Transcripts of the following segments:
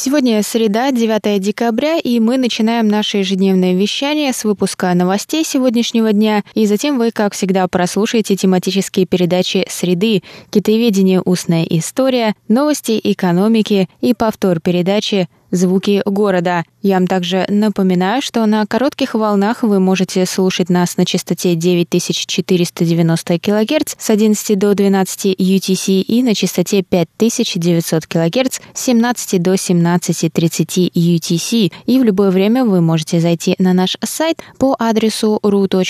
Сегодня среда, 9 декабря, и мы начинаем наше ежедневное вещание с выпуска новостей сегодняшнего дня, и затем вы, как всегда, прослушаете тематические передачи «Среды», «Китаеведение. Устная история», «Новости экономики» и повтор передачи звуки города. Я вам также напоминаю, что на коротких волнах вы можете слушать нас на частоте 9490 кГц с 11 до 12 UTC и на частоте 5900 кГц с 17 до 17.30 UTC. И в любое время вы можете зайти на наш сайт по адресу ru.rti.org.tw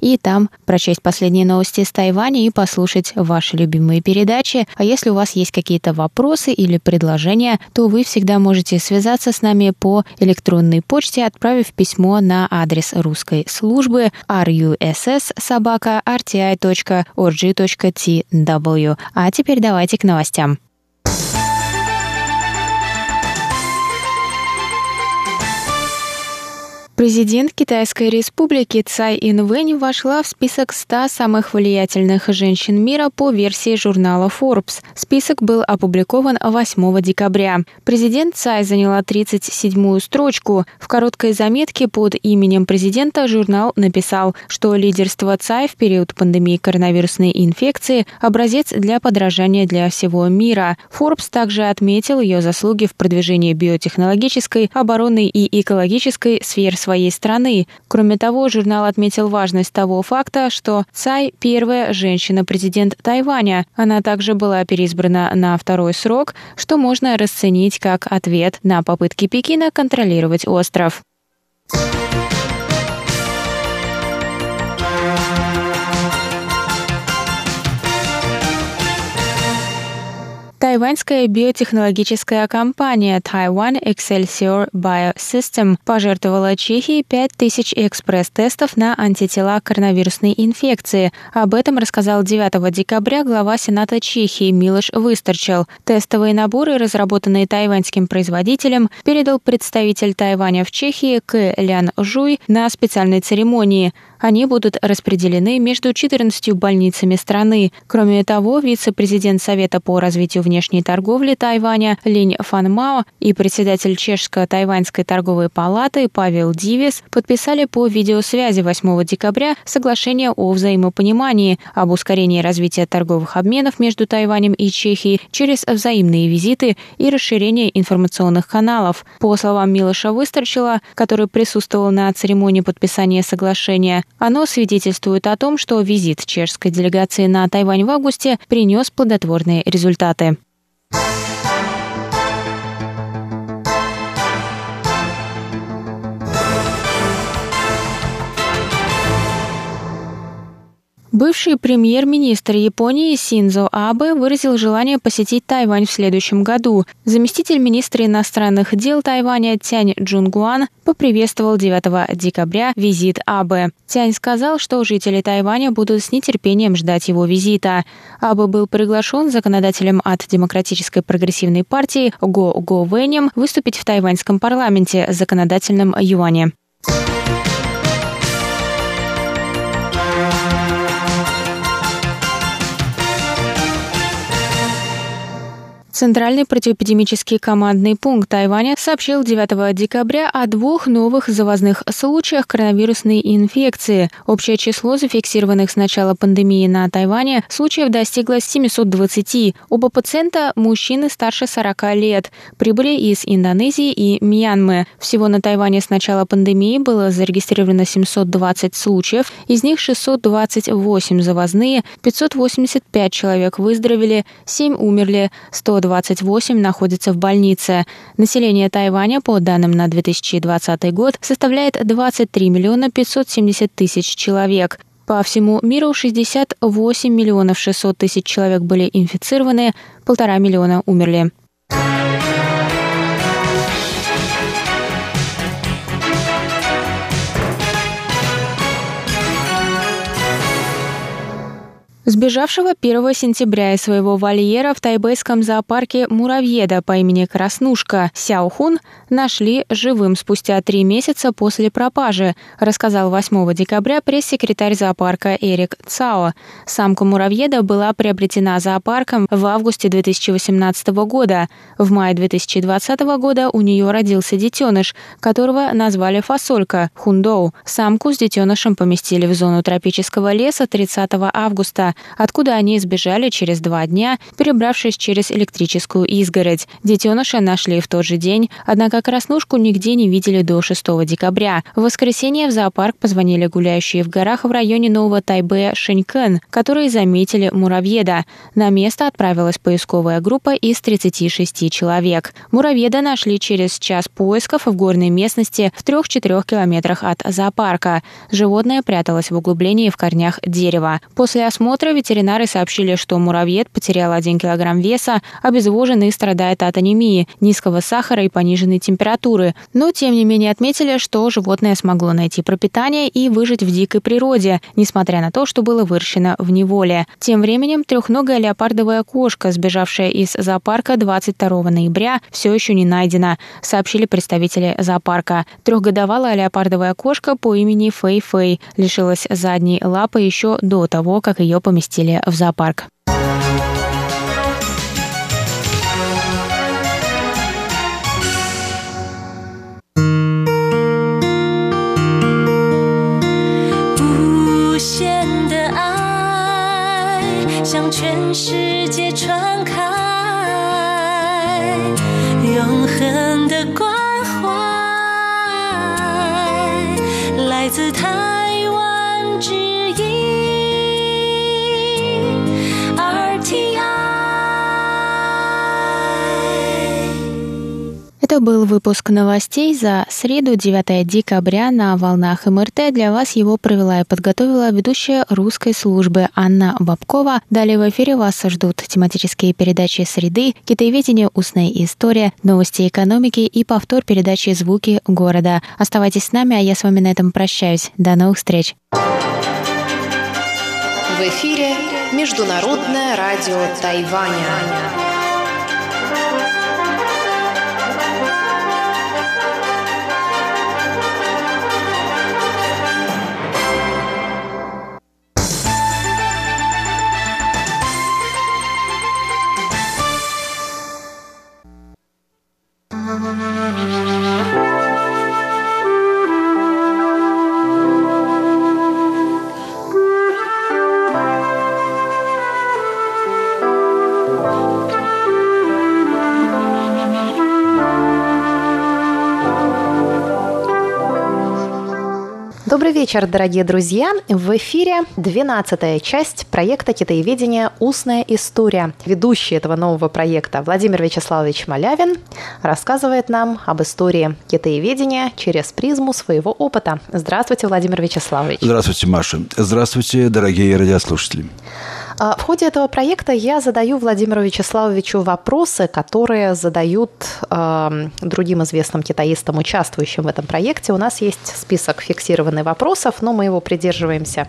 и там прочесть последние новости с Тайваня и послушать ваши любимые передачи. А если у вас есть какие-то вопросы, вопросы или предложения, то вы всегда можете связаться с нами по электронной почте, отправив письмо на адрес русской службы russ.rti.org.tw. А теперь давайте к новостям. Президент Китайской республики Цай Инвэнь вошла в список 100 самых влиятельных женщин мира по версии журнала Forbes. Список был опубликован 8 декабря. Президент Цай заняла 37-ю строчку. В короткой заметке под именем президента журнал написал, что лидерство Цай в период пандемии коронавирусной инфекции – образец для подражания для всего мира. Forbes также отметил ее заслуги в продвижении биотехнологической, оборонной и экологической сфер своей своей страны. Кроме того, журнал отметил важность того факта, что Цай – первая женщина-президент Тайваня. Она также была переизбрана на второй срок, что можно расценить как ответ на попытки Пекина контролировать остров. Тайваньская биотехнологическая компания Taiwan Excelsior Biosystem пожертвовала Чехии 5000 экспресс-тестов на антитела коронавирусной инфекции. Об этом рассказал 9 декабря глава Сената Чехии Милош Выстарчел. Тестовые наборы, разработанные тайваньским производителем, передал представитель Тайваня в Чехии К. Лян Жуй на специальной церемонии. Они будут распределены между 14 больницами страны. Кроме того, вице-президент Совета по развитию внешней торговли Тайваня Линь Фанмао и председатель Чешско-Тайваньской торговой палаты Павел Дивис подписали по видеосвязи 8 декабря соглашение о взаимопонимании об ускорении развития торговых обменов между Тайванем и Чехией через взаимные визиты и расширение информационных каналов. По словам Милоша Выстрчила, который присутствовал на церемонии подписания соглашения, оно свидетельствует о том, что визит чешской делегации на Тайвань в августе принес плодотворные результаты. Бывший премьер-министр Японии Синзо Абе выразил желание посетить Тайвань в следующем году. Заместитель министра иностранных дел Тайваня Тянь Джунгуан поприветствовал 9 декабря визит Абе. Тянь сказал, что жители Тайваня будут с нетерпением ждать его визита. Абе был приглашен законодателем от Демократической прогрессивной партии Го Го Вэнем выступить в тайваньском парламенте законодательном юане. Центральный противоэпидемический командный пункт Тайваня сообщил 9 декабря о двух новых завозных случаях коронавирусной инфекции. Общее число зафиксированных с начала пандемии на Тайване случаев достигло 720. Оба пациента – мужчины старше 40 лет. Прибыли из Индонезии и Мьянмы. Всего на Тайване с начала пандемии было зарегистрировано 720 случаев, из них 628 завозные, 585 человек выздоровели, 7 умерли, 120 28 находится в больнице. Население Тайваня, по данным на 2020 год, составляет 23 миллиона 570 тысяч человек. По всему миру 68 миллионов 600 тысяч человек были инфицированы, полтора миллиона умерли. Сбежавшего 1 сентября из своего вольера в тайбэйском зоопарке муравьеда по имени Краснушка Сяохун нашли живым спустя три месяца после пропажи, рассказал 8 декабря пресс-секретарь зоопарка Эрик Цао. Самка муравьеда была приобретена зоопарком в августе 2018 года. В мае 2020 года у нее родился детеныш, которого назвали фасолька – Хундоу. Самку с детенышем поместили в зону тропического леса 30 августа откуда они сбежали через два дня, перебравшись через электрическую изгородь. Детеныша нашли в тот же день, однако краснушку нигде не видели до 6 декабря. В воскресенье в зоопарк позвонили гуляющие в горах в районе Нового Тайбэя Шэнькэн, которые заметили муравьеда. На место отправилась поисковая группа из 36 человек. Муравьеда нашли через час поисков в горной местности в 3-4 километрах от зоопарка. Животное пряталось в углублении в корнях дерева. После осмотра осмотра ветеринары сообщили, что муравьед потерял 1 килограмм веса, обезвожен и страдает от анемии, низкого сахара и пониженной температуры. Но, тем не менее, отметили, что животное смогло найти пропитание и выжить в дикой природе, несмотря на то, что было выращено в неволе. Тем временем трехногая леопардовая кошка, сбежавшая из зоопарка 22 ноября, все еще не найдена, сообщили представители зоопарка. Трехгодовалая леопардовая кошка по имени Фэй Фэй лишилась задней лапы еще до того, как ее поместили в зоопарк. Это был выпуск новостей за среду 9 декабря на волнах МРТ. Для вас его провела и подготовила ведущая русской службы Анна Бабкова. Далее в эфире вас ждут тематические передачи «Среды», «Китаеведение. Устная история», «Новости экономики» и повтор передачи «Звуки города». Оставайтесь с нами, а я с вами на этом прощаюсь. До новых встреч! В эфире Международное радио Тайваня. Добрый вечер, дорогие друзья! В эфире 12 часть проекта «Китаеведение. Устная история». Ведущий этого нового проекта Владимир Вячеславович Малявин рассказывает нам об истории китаеведения через призму своего опыта. Здравствуйте, Владимир Вячеславович. Здравствуйте, Маша. Здравствуйте, дорогие радиослушатели. А, в ходе этого проекта я задаю Владимиру Вячеславовичу вопросы, которые задают э, другим известным китаистам, участвующим в этом проекте. У нас есть список фиксированных вопросов, но мы его придерживаемся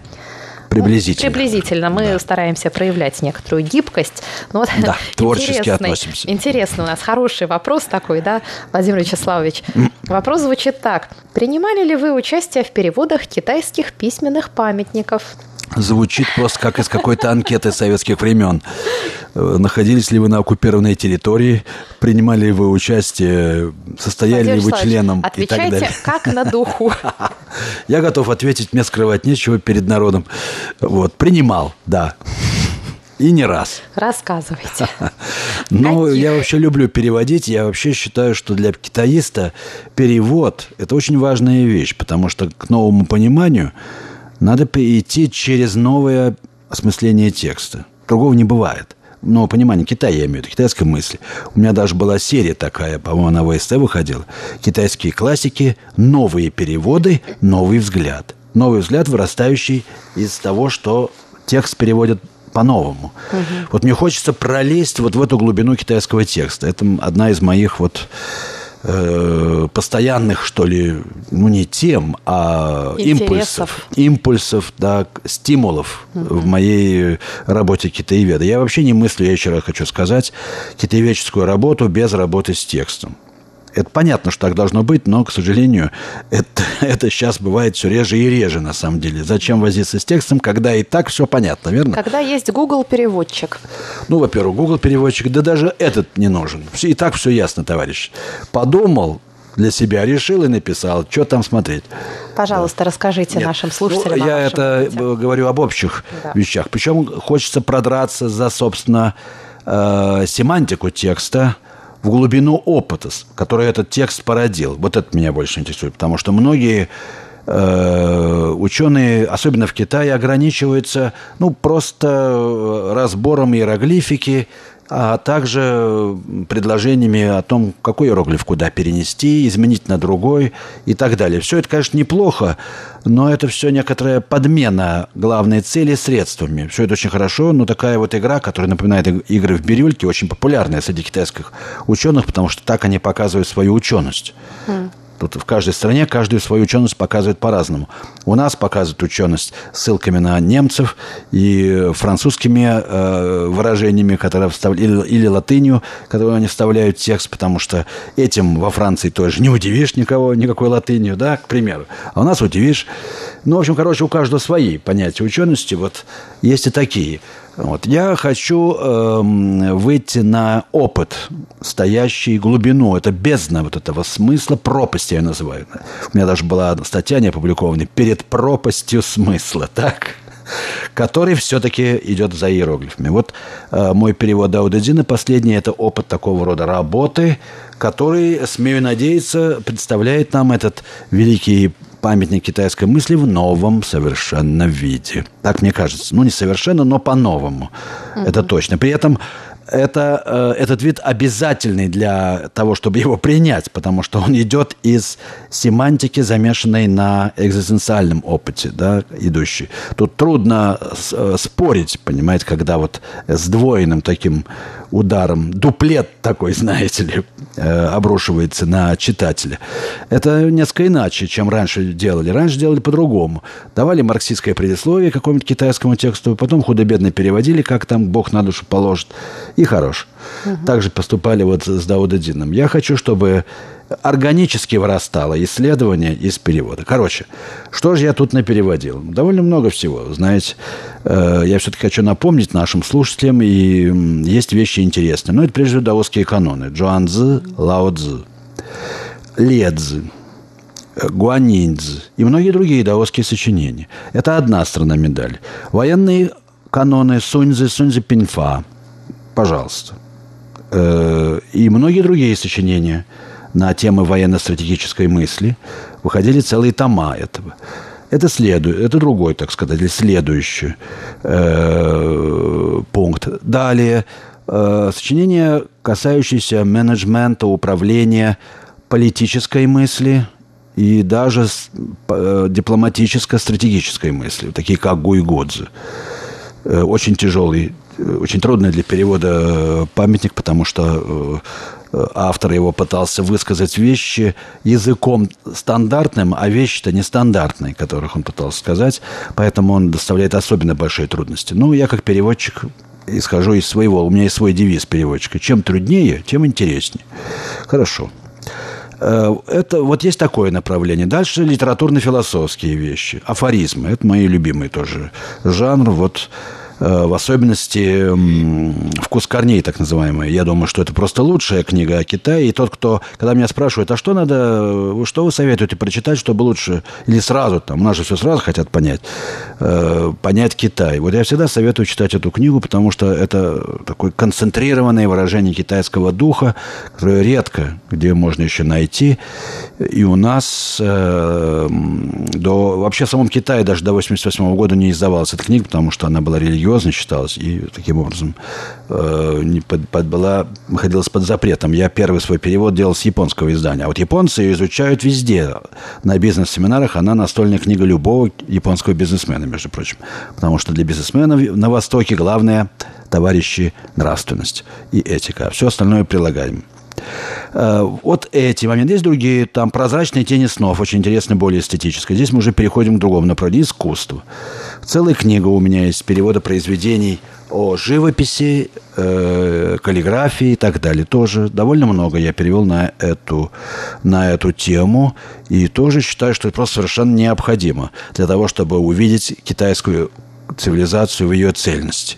Приблизительно. Ну, приблизительно. Мы да. стараемся проявлять некоторую гибкость. Но вот да, творчески относимся. Интересно, у нас хороший вопрос такой, да, Владимир Вячеславович. Вопрос звучит так. Принимали ли вы участие в переводах китайских письменных памятников? Звучит просто как из какой-то анкеты советских времен. Находились ли вы на оккупированной территории? Принимали ли вы участие? Состояли ли вы членом? И так далее. как на духу. Я готов ответить, мне скрывать нечего перед народом. Вот, принимал, да. И не раз. Рассказывайте. Ну, я вообще люблю переводить. Я вообще считаю, что для китаиста перевод – это очень важная вещь, потому что к новому пониманию – надо идти через новое осмысление текста. Другого не бывает. Но понимание Китая, я имею в виду, китайской мысли. У меня даже была серия такая, по-моему, она в ВСТ выходила. Китайские классики, новые переводы, новый взгляд. Новый взгляд, вырастающий из того, что текст переводят по-новому. Угу. Вот мне хочется пролезть вот в эту глубину китайского текста. Это одна из моих вот э, постоянных, что ли, ну не тем, а Интересов. импульсов, импульсов, да, стимулов угу. в моей работе китаеведа. Я вообще не мыслю, я еще раз хочу сказать, китаеведческую работу без работы с текстом. Это понятно, что так должно быть, но, к сожалению, это, это сейчас бывает все реже и реже, на самом деле. Зачем возиться с текстом, когда и так все понятно, верно? Когда есть Google переводчик. Ну, во-первых, Google переводчик, да даже этот не нужен. И так все ясно, товарищ. Подумал, для себя решил и написал. Что там смотреть? Пожалуйста, да. расскажите Нет. нашим слушателям. Ну, я это опыте. говорю об общих да. вещах. Причем хочется продраться за, собственно, э, семантику текста, в глубину опыта, который этот текст породил. Вот это меня больше интересует, потому что многие э, ученые, особенно в Китае, ограничиваются ну, просто разбором иероглифики а также предложениями о том, какой иероглиф куда перенести, изменить на другой и так далее. Все это, конечно, неплохо, но это все некоторая подмена главной цели средствами. Все это очень хорошо, но такая вот игра, которая напоминает игры в бирюльке, очень популярная среди китайских ученых, потому что так они показывают свою ученость. Mm. Тут в каждой стране каждую свою ученость показывает по-разному. У нас показывают ученость ссылками на немцев и французскими э, выражениями, которые вставляют, или, или латынью, которые они вставляют в текст, потому что этим во Франции тоже не удивишь никого, никакой латынью, да, к примеру. А у нас удивишь. Ну, в общем, короче, у каждого свои понятия учености. Вот есть и такие – вот. Я хочу э, выйти на опыт, стоящий глубину. Это бездна вот этого смысла, пропасти я называю. У меня даже была статья не опубликованная «Перед пропастью смысла». Так? который все-таки идет за иероглифами. Вот э, мой перевод Даудедина последний – это опыт такого рода работы, который, смею надеяться, представляет нам этот великий памятник китайской мысли в новом совершенно виде. Так мне кажется. Ну, не совершенно, но по-новому. Угу. Это точно. При этом это, э, этот вид обязательный для того, чтобы его принять, потому что он идет из семантики, замешанной на экзистенциальном опыте, да, идущей. Тут трудно э, спорить, понимаете, когда вот с двойным таким ударом, дуплет такой, знаете ли, э, обрушивается на читателя. Это несколько иначе, чем раньше делали. Раньше делали по-другому. Давали марксистское предисловие какому-нибудь китайскому тексту, потом худо-бедно переводили, как там Бог на душу положит, и хорош. Угу. Так же поступали вот с Даудадином. Я хочу, чтобы органически вырастало исследование из перевода. Короче, что же я тут напереводил? Довольно много всего. Знаете, э, я все-таки хочу напомнить нашим слушателям, и есть вещи интересные. Но это прежде всего даосские каноны. Джуанзы, Лао-цзы, Ледзы, Гуаниньцзы и многие другие даосские сочинения. Это одна сторона медали. Военные каноны Суньзы, Суньзы Пинфа. Пожалуйста. Э, и многие другие сочинения – на темы военно-стратегической мысли. Выходили целые тома этого. Это следует, это другой, так сказать, следующий э, пункт. Далее э, сочинения, касающиеся менеджмента, управления, политической мысли и даже э, дипломатическо-стратегической мысли, такие как Гуйгодзе. Э, очень тяжелый, очень трудный для перевода э, памятник, потому что э, автор его пытался высказать вещи языком стандартным, а вещи-то нестандартные, которых он пытался сказать, поэтому он доставляет особенно большие трудности. Ну, я как переводчик исхожу из своего, у меня есть свой девиз переводчика. Чем труднее, тем интереснее. Хорошо. Э, это вот есть такое направление. Дальше литературно-философские вещи, афоризмы. Это мои любимые тоже жанр. Вот в особенности «Вкус корней», так называемый. Я думаю, что это просто лучшая книга о Китае. И тот, кто, когда меня спрашивает, а что надо, что вы советуете прочитать, чтобы лучше, или сразу, там, у нас же все сразу хотят понять, э, понять Китай. Вот я всегда советую читать эту книгу, потому что это такое концентрированное выражение китайского духа, которое редко где можно еще найти. И у нас э, до, вообще в самом Китае даже до 88 года не издавалась эта книга, потому что она была религиозной религиозной считалась и таким образом э, не под, под, была, находилась под запретом. Я первый свой перевод делал с японского издания. А вот японцы ее изучают везде. На бизнес-семинарах она настольная книга любого японского бизнесмена, между прочим. Потому что для бизнесмена на Востоке главное, товарищи, нравственность и этика. А все остальное прилагаем. Э, вот эти моменты. Есть другие, там прозрачные тени снов, очень интересно, более эстетическое. Здесь мы уже переходим к другому направлению, искусству. Целая книга у меня есть перевода произведений о живописи, э, каллиграфии и так далее. Тоже довольно много я перевел на эту, на эту тему. И тоже считаю, что это просто совершенно необходимо для того, чтобы увидеть китайскую цивилизацию в ее цельности.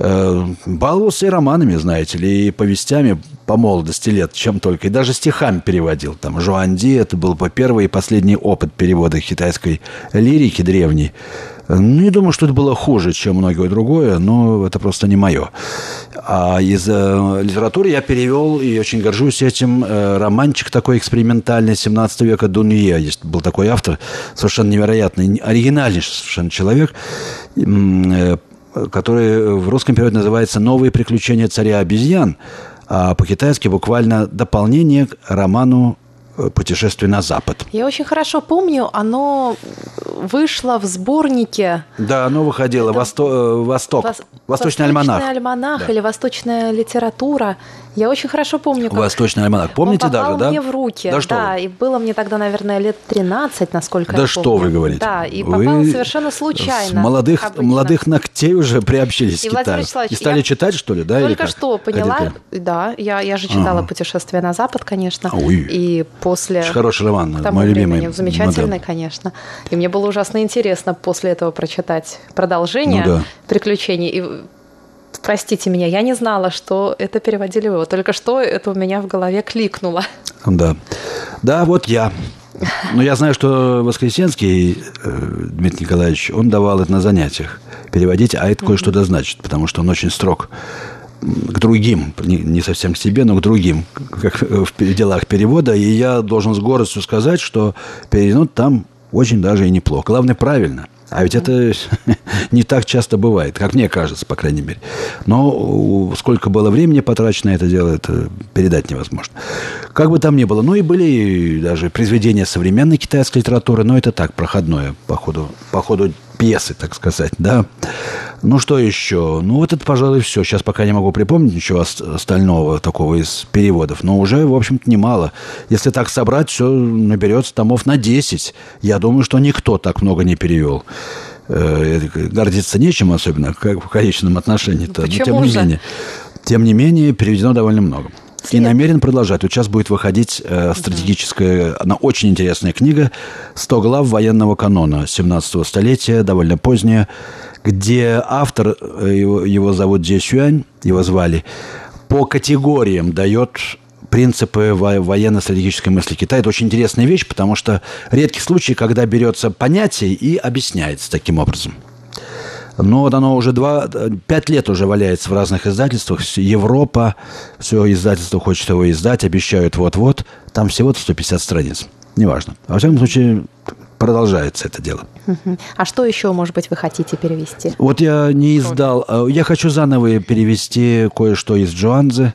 Э, баловался и романами, знаете ли, и повестями по молодости лет, чем только. И даже стихами переводил. Там Жуанди, это был по первый и последний опыт перевода китайской лирики древней. Ну, не думаю, что это было хуже, чем многое другое, но это просто не мое. А из э, литературы я перевел, и очень горжусь этим, э, романчик такой экспериментальный 17 века Дунье. Есть, был такой автор, совершенно невероятный, оригинальный совершенно человек, э, который в русском переводе называется «Новые приключения царя обезьян», а по-китайски буквально дополнение к роману путешествие на Запад. Я очень хорошо помню, оно вышло в сборнике. Да, оно выходило. Это... Восто... Э, Восток. Вос... Восточный альманах. Восточный альманах да. или восточная литература. Я очень хорошо помню, как Восточный альманах. Помните он даже, да? мне в руки. Да, что да и было мне тогда, наверное, лет 13, насколько да я что вы говорите? Да, и попал совершенно случайно. С молодых, молодых ногтей уже приобщились и, к Китаю. И стали читать, что ли, да? Только что поняла. Да, я, я же читала ага. «Путешествие на Запад», конечно. Ой. И после... Очень хороший роман, мой любимый. Замечательный, модел. конечно. И мне было ужасно интересно после этого прочитать продолжение ну, да. приключений. И простите меня, я не знала, что это переводили вы. Только что это у меня в голове кликнуло. Да. Да, вот я. Но я знаю, что Воскресенский э, Дмитрий Николаевич, он давал это на занятиях переводить, а это кое-что да значит, потому что он очень строг к другим, не совсем к себе, но к другим, как в делах перевода. И я должен с гордостью сказать, что перевод там очень даже и неплохо. Главное, правильно – а ведь это не так часто бывает, как мне кажется, по крайней мере. Но сколько было времени потрачено на это дело, это передать невозможно. Как бы там ни было. Ну и были даже произведения современной китайской литературы, но это так, проходное по ходу, по ходу пьесы, так сказать, да. Ну, что еще? Ну, вот это, пожалуй, все. Сейчас пока не могу припомнить ничего остального такого из переводов. Но уже, в общем-то, немало. Если так собрать, все наберется томов на 10. Я думаю, что никто так много не перевел. Э, гордиться нечем, особенно в количественном отношении-то. Но, тем не менее, тем не менее, переведено довольно много. И намерен продолжать. Вот сейчас будет выходить э, стратегическая, она очень интересная книга «100 глав военного канона 17 столетия», довольно поздняя, где автор, э, его, его зовут Дзе Сюань, его звали, по категориям дает принципы военно-стратегической мысли Китая. Это очень интересная вещь, потому что редкий случай, когда берется понятие и объясняется таким образом. Но вот оно уже два, пять лет уже валяется в разных издательствах. Европа, все издательство хочет его издать, обещают вот-вот. Там всего-то 150 страниц. Неважно. Во всяком случае, продолжается это дело. А что еще, может быть, вы хотите перевести? Вот я не издал. А, я хочу заново перевести кое-что из Джоанзы,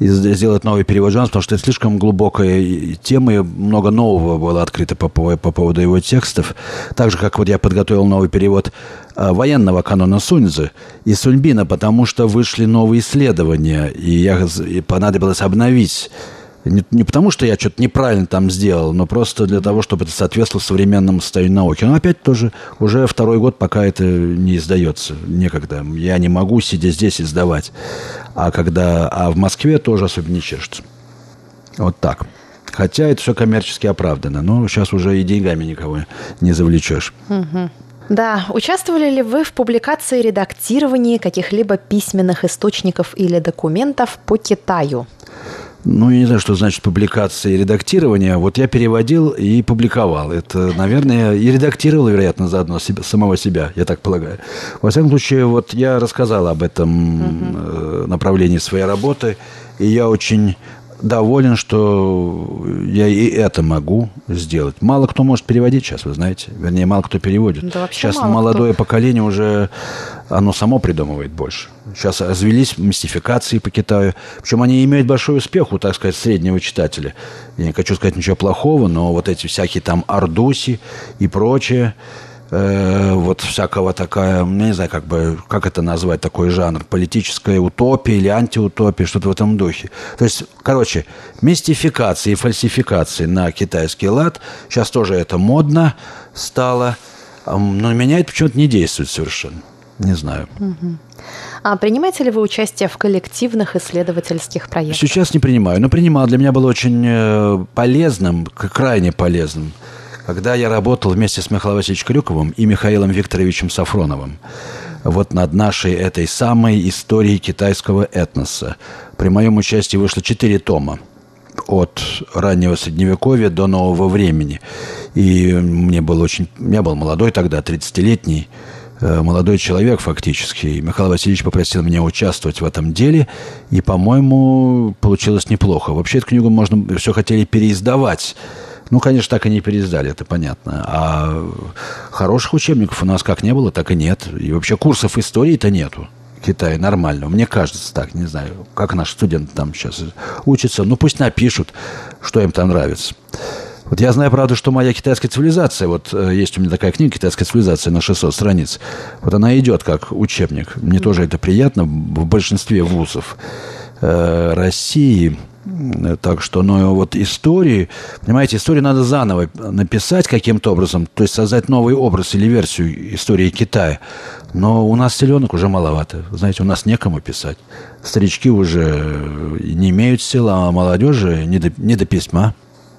сделать новый перевод Джоанзы, потому что это слишком глубокая тема, и много нового было открыто по, по, по поводу его текстов. Так же, как вот я подготовил новый перевод а, военного канона Суньзы и Суньбина, потому что вышли новые исследования, и я и понадобилось обновить не, не потому, что я что-то неправильно там сделал, но просто для того, чтобы это соответствовало современному состоянию науки. Но опять тоже уже второй год, пока это не издается. Некогда. Я не могу, сидя здесь, издавать. А когда... А в Москве тоже особенно не чешется. Вот так. Хотя это все коммерчески оправдано. Но сейчас уже и деньгами никого не завлечешь. Да, участвовали ли вы в публикации и редактировании каких-либо письменных источников или документов по Китаю? Ну, я не знаю, что значит публикация и редактирование. Вот я переводил и публиковал. Это, наверное, и редактировал, вероятно, заодно себя, самого себя, я так полагаю. Во всяком случае, вот я рассказал об этом угу. направлении своей работы, и я очень доволен, что я и это могу сделать. Мало кто может переводить сейчас, вы знаете. Вернее, мало кто переводит. Да, сейчас молодое кто. поколение уже, оно само придумывает больше. Сейчас развелись мистификации по Китаю. Причем они имеют большой успех у, так сказать, среднего читателя. Я не хочу сказать ничего плохого, но вот эти всякие там ардуси и прочее, э, вот всякого такая, ну, не знаю, как бы, как это назвать, такой жанр, политическая утопия или антиутопия, что-то в этом духе. То есть, короче, мистификации и фальсификации на китайский лад, сейчас тоже это модно стало, но меня это почему-то не действует совершенно. Не знаю. Угу. А принимаете ли вы участие в коллективных исследовательских проектах? Сейчас не принимаю, но принимал. Для меня было очень э, полезным, крайне полезным когда я работал вместе с Михаилом Васильевичем Крюковым и Михаилом Викторовичем Сафроновым вот над нашей этой самой историей китайского этноса. При моем участии вышло четыре тома от раннего средневековья до нового времени. И мне было очень... Я был молодой тогда, 30-летний, э, молодой человек фактически. И Михаил Васильевич попросил меня участвовать в этом деле, и, по-моему, получилось неплохо. Вообще эту книгу можно все хотели переиздавать, ну, конечно, так и не переиздали, это понятно. А хороших учебников у нас как не было, так и нет. И вообще курсов истории-то нету. Китае нормально. Мне кажется так, не знаю, как наши студенты там сейчас учатся. Ну, пусть напишут, что им там нравится. Вот я знаю, правда, что моя китайская цивилизация, вот э, есть у меня такая книга «Китайская цивилизация» на 600 страниц, вот она идет как учебник. Мне тоже это приятно в большинстве вузов э, России – так что, ну, вот истории, понимаете, историю надо заново написать каким-то образом, то есть создать новый образ или версию истории Китая. Но у нас селенок уже маловато. Знаете, у нас некому писать. Старички уже не имеют сил, а молодежи не до, не до письма.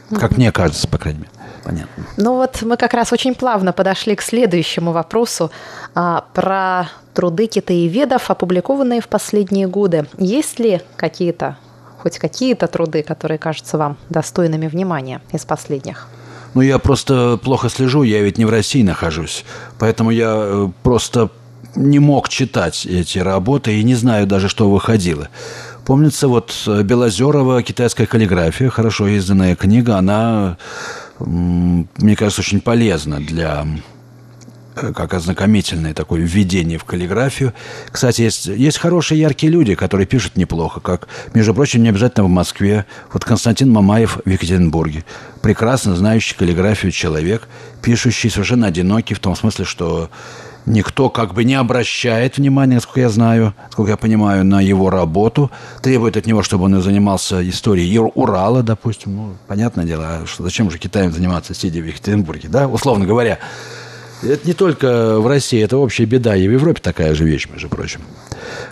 Как мне кажется, по крайней мере. Понятно. Ну вот мы как раз очень плавно подошли к следующему вопросу а, про труды китаеведов, опубликованные в последние годы. Есть ли какие-то хоть какие-то труды, которые кажутся вам достойными внимания из последних? Ну, я просто плохо слежу, я ведь не в России нахожусь. Поэтому я э, просто не мог читать эти работы и не знаю даже, что выходило. Помнится, вот э, Белозерова «Китайская каллиграфия», хорошо изданная книга, она, мне кажется, очень полезна для как ознакомительное такое введение в каллиграфию. Кстати, есть, есть хорошие, яркие люди, которые пишут неплохо, как, между прочим, не обязательно в Москве. Вот Константин Мамаев в Екатеринбурге. Прекрасно знающий каллиграфию человек, пишущий совершенно одинокий, в том смысле, что никто как бы не обращает внимания, насколько я знаю, насколько я понимаю, на его работу, требует от него, чтобы он занимался историей Урала, допустим. Ну, понятное дело, а что зачем же Китаем заниматься, сидя в Екатеринбурге, да, условно говоря. Это не только в России, это общая беда. И в Европе такая же вещь, между прочим.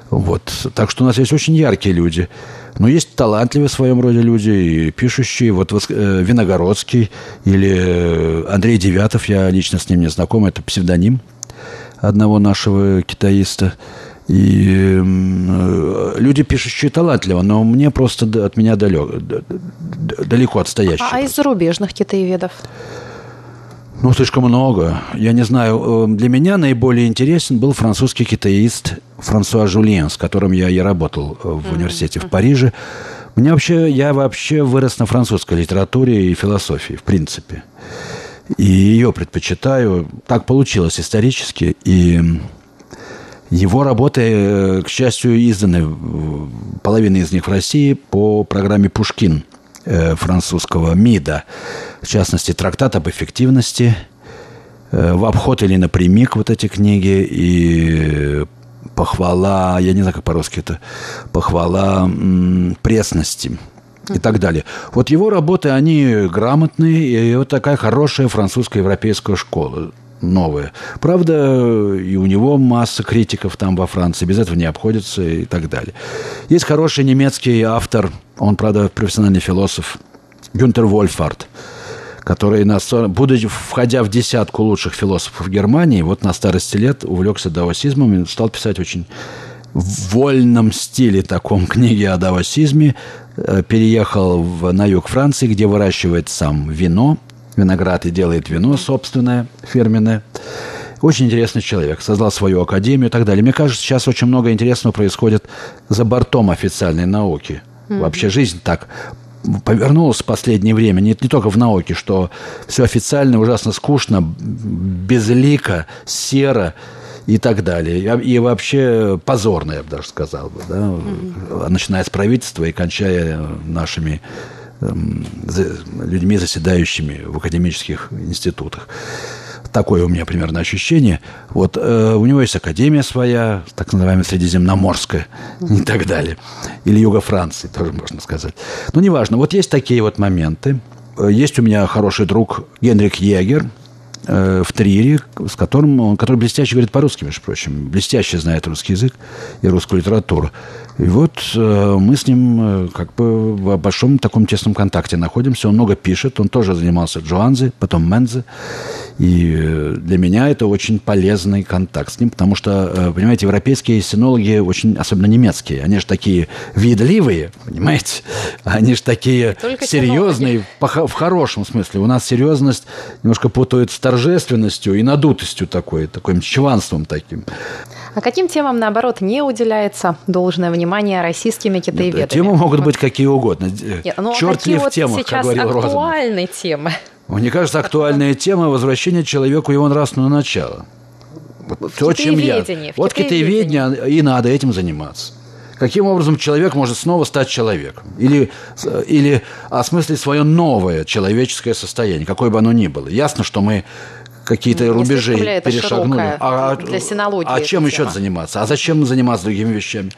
Вот. Так что у нас есть очень яркие люди. Но есть талантливые в своем роде люди, и пишущие. Вот э, Виногородский или э, Андрей Девятов, я лично с ним не знаком, это псевдоним одного нашего китаиста. И э, люди пишущие талантливо, но мне просто от меня далеко, далеко отстоящие. А из зарубежных китаеведов? Ну, слишком много. Я не знаю. Э, для меня наиболее интересен был французский китаист Франсуа Жульен, с которым я и работал э, в университете в Париже. Мне вообще, я вообще вырос на французской литературе и философии, в принципе. И ее предпочитаю. Так получилось исторически. И его работы, э, к счастью, изданы, половина из них в России, по программе «Пушкин» французского МИДа в частности, трактат об эффективности, э, в обход или напрямик вот эти книги, и похвала, я не знаю, как по-русски это, похвала м, пресности и так далее. Вот его работы, они грамотные, и вот такая хорошая французская европейская школа новая. Правда, и у него масса критиков там во Франции, без этого не обходится и так далее. Есть хороший немецкий автор, он, правда, профессиональный философ, Гюнтер Вольфард – который, на, будучи, входя в десятку лучших философов Германии, вот на старости лет увлекся даосизмом и стал писать очень в вольном стиле таком книги о даосизме. Э, переехал в, на юг Франции, где выращивает сам вино, виноград и делает вино собственное, фирменное. Очень интересный человек. Создал свою академию и так далее. Мне кажется, сейчас очень много интересного происходит за бортом официальной науки. Вообще жизнь так повернулось в последнее время, не, не только в науке, что все официально ужасно скучно, безлико, серо и так далее. И вообще позорно, я бы даже сказал бы, да? mm-hmm. начиная с правительства и кончая нашими людьми, заседающими в академических институтах. такое у меня примерно ощущение. Вот э, у него есть академия своя, так называемая Средиземноморская и так далее. Или Юга Франции, тоже можно сказать. Но неважно. Вот есть такие вот моменты. Э, есть у меня хороший друг Генрик Егер, э, в Триере, с которым он, который блестяще говорит по-русски, между прочим, блестяще знает русский язык и русскую литературу. И вот э, мы с ним э, как бы в большом таком тесном контакте находимся. Он много пишет, он тоже занимался Джоанзе, потом Мензе. И э, для меня это очень полезный контакт с ним, потому что, э, понимаете, европейские синологи очень, особенно немецкие, они же такие видливые, понимаете? Они же такие Только серьезные, в хорошем смысле. У нас серьезность немножко путают с торжественностью и надутостью такой, таким чванством таким. А каким темам, наоборот, не уделяется должное внимание российскими китаеведами? Темы могут быть какие угодно. Нет, ну, Черт ли в вот темах, как говорил актуальные Розанов. темы? Мне кажется, актуальная тема возвращения человеку его нравственного начала. Вот то, чем я. Вот китаеведение, и надо этим заниматься. Каким образом человек может снова стать человеком? Или, или осмыслить свое новое человеческое состояние, какое бы оно ни было. Ясно, что мы какие-то рубежи перешагнули. А, для синологии а чем еще заниматься? А зачем заниматься другими вещами?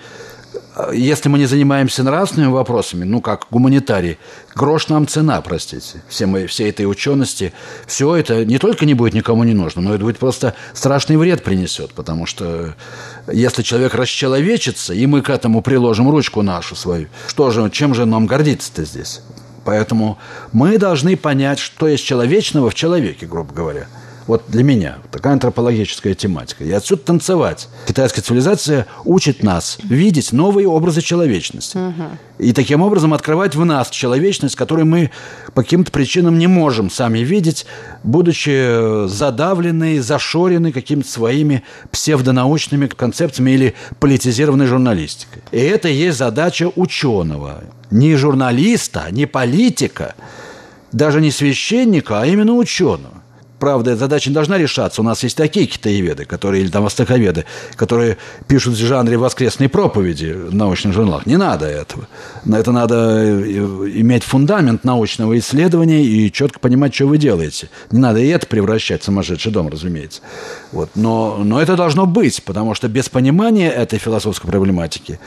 если мы не занимаемся нравственными вопросами, ну, как гуманитарий, грош нам цена, простите, все, мы, все этой учености, все это не только не будет никому не нужно, но это будет просто страшный вред принесет, потому что если человек расчеловечится, и мы к этому приложим ручку нашу свою, что же, чем же нам гордиться-то здесь? Поэтому мы должны понять, что есть человечного в человеке, грубо говоря – вот для меня такая антропологическая тематика. И отсюда танцевать. Китайская цивилизация учит нас видеть новые образы человечности. Угу. И таким образом открывать в нас человечность, которую мы по каким-то причинам не можем сами видеть, будучи задавлены, зашорены какими-то своими псевдонаучными концепциями или политизированной журналистикой. И это и есть задача ученого. Не журналиста, не политика, даже не священника, а именно ученого правда, эта задача не должна решаться. У нас есть такие китаеведы, которые, или там востоковеды, которые пишут в жанре воскресной проповеди в научных журналах. Не надо этого. На это надо э, иметь фундамент научного исследования и четко понимать, что вы делаете. Не надо и это превращать в сумасшедший дом, разумеется. Вот. Но, но это должно быть, потому что без понимания этой философской проблематики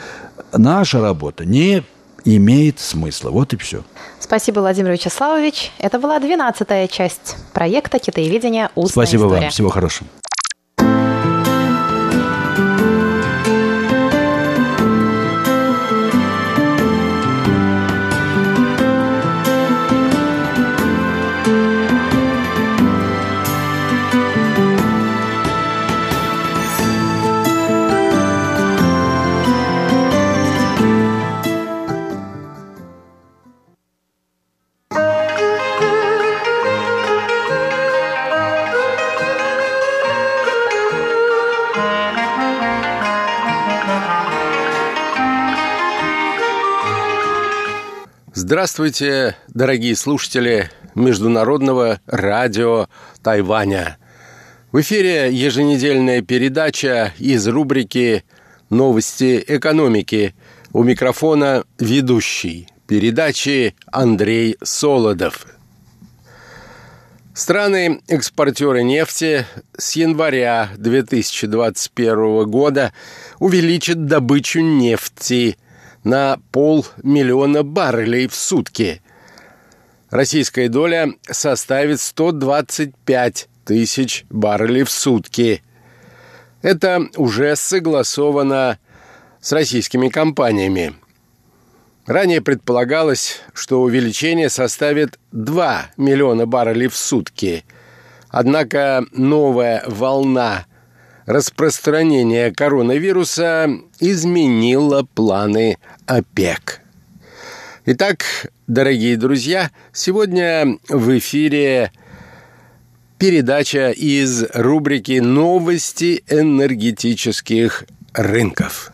наша работа не имеет смысла. Вот и все. Спасибо, Владимир Вячеславович. Это была двенадцатая часть проекта «Китаеведение. Устная Спасибо история. вам. Всего хорошего. Здравствуйте, дорогие слушатели Международного радио Тайваня. В эфире еженедельная передача из рубрики «Новости экономики». У микрофона ведущий передачи Андрей Солодов. Страны-экспортеры нефти с января 2021 года увеличат добычу нефти – на полмиллиона баррелей в сутки. Российская доля составит 125 тысяч баррелей в сутки. Это уже согласовано с российскими компаниями. Ранее предполагалось, что увеличение составит 2 миллиона баррелей в сутки. Однако новая волна распространения коронавируса изменила планы ОПЕК. Итак, дорогие друзья, сегодня в эфире передача из рубрики «Новости энергетических рынков».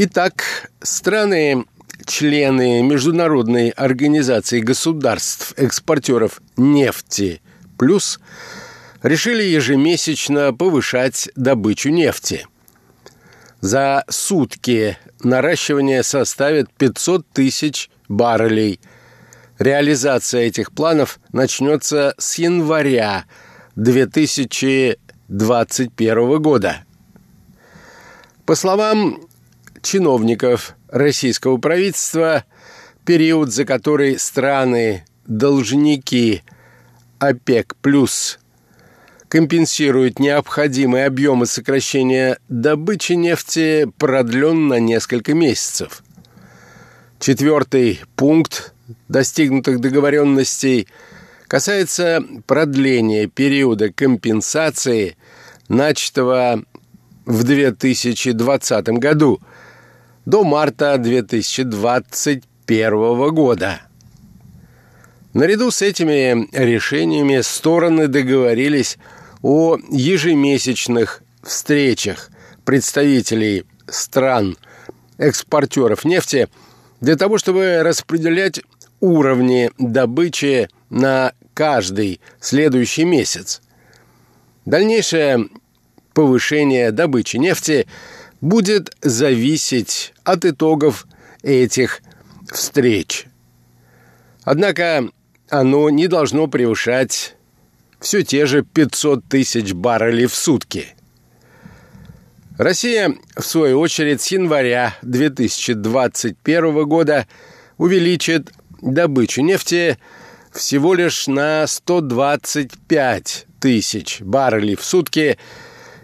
Итак, страны члены Международной организации государств-экспортеров нефти «Плюс» решили ежемесячно повышать добычу нефти. За сутки наращивание составит 500 тысяч баррелей. Реализация этих планов начнется с января 2021 года. По словам чиновников российского правительства, период, за который страны-должники ОПЕК плюс компенсируют необходимые объемы сокращения добычи нефти, продлен на несколько месяцев. Четвертый пункт достигнутых договоренностей касается продления периода компенсации, начатого в 2020 году до марта 2021 года. Наряду с этими решениями стороны договорились о ежемесячных встречах представителей стран экспортеров нефти для того, чтобы распределять уровни добычи на каждый следующий месяц. Дальнейшее повышение добычи нефти будет зависеть от итогов этих встреч. Однако оно не должно превышать все те же 500 тысяч баррелей в сутки. Россия, в свою очередь, с января 2021 года увеличит добычу нефти всего лишь на 125 тысяч баррелей в сутки –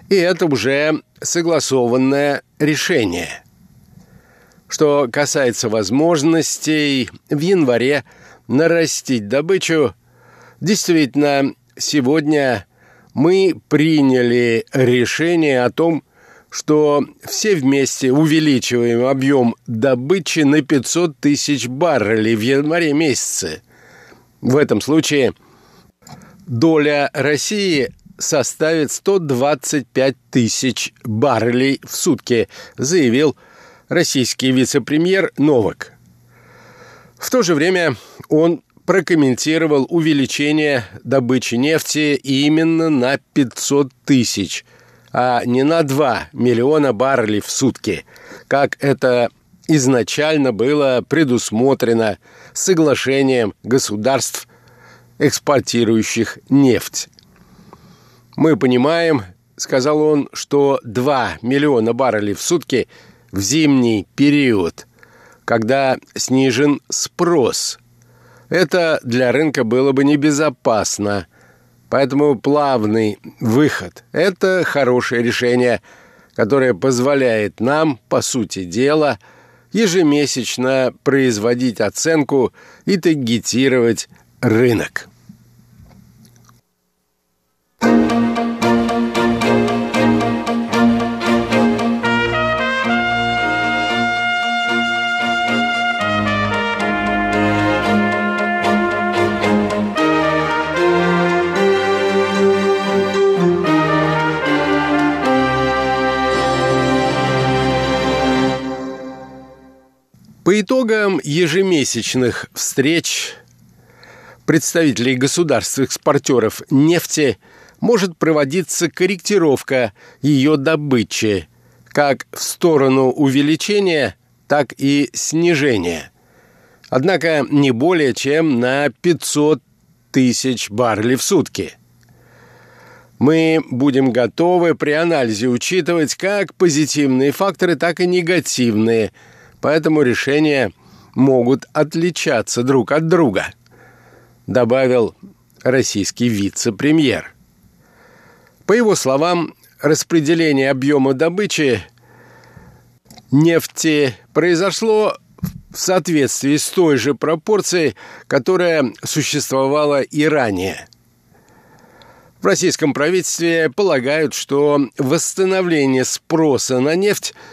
и это уже согласованное решение. Что касается возможностей в январе нарастить добычу, действительно, сегодня мы приняли решение о том, что все вместе увеличиваем объем добычи на 500 тысяч баррелей в январе месяце. В этом случае доля России составит 125 тысяч баррелей в сутки, заявил российский вице-премьер Новак. В то же время он прокомментировал увеличение добычи нефти именно на 500 тысяч, а не на 2 миллиона баррелей в сутки, как это изначально было предусмотрено соглашением государств, экспортирующих нефть. Мы понимаем, сказал он, что 2 миллиона баррелей в сутки в зимний период, когда снижен спрос. Это для рынка было бы небезопасно. Поэтому плавный выход – это хорошее решение, которое позволяет нам, по сути дела, ежемесячно производить оценку и таргетировать рынок. По итогам ежемесячных встреч представителей государств-экспортеров нефти может проводиться корректировка ее добычи как в сторону увеличения, так и снижения. Однако не более чем на 500 тысяч баррелей в сутки. Мы будем готовы при анализе учитывать как позитивные факторы, так и негативные – поэтому решения могут отличаться друг от друга, добавил российский вице-премьер. По его словам, распределение объема добычи нефти произошло в соответствии с той же пропорцией, которая существовала и ранее. В российском правительстве полагают, что восстановление спроса на нефть –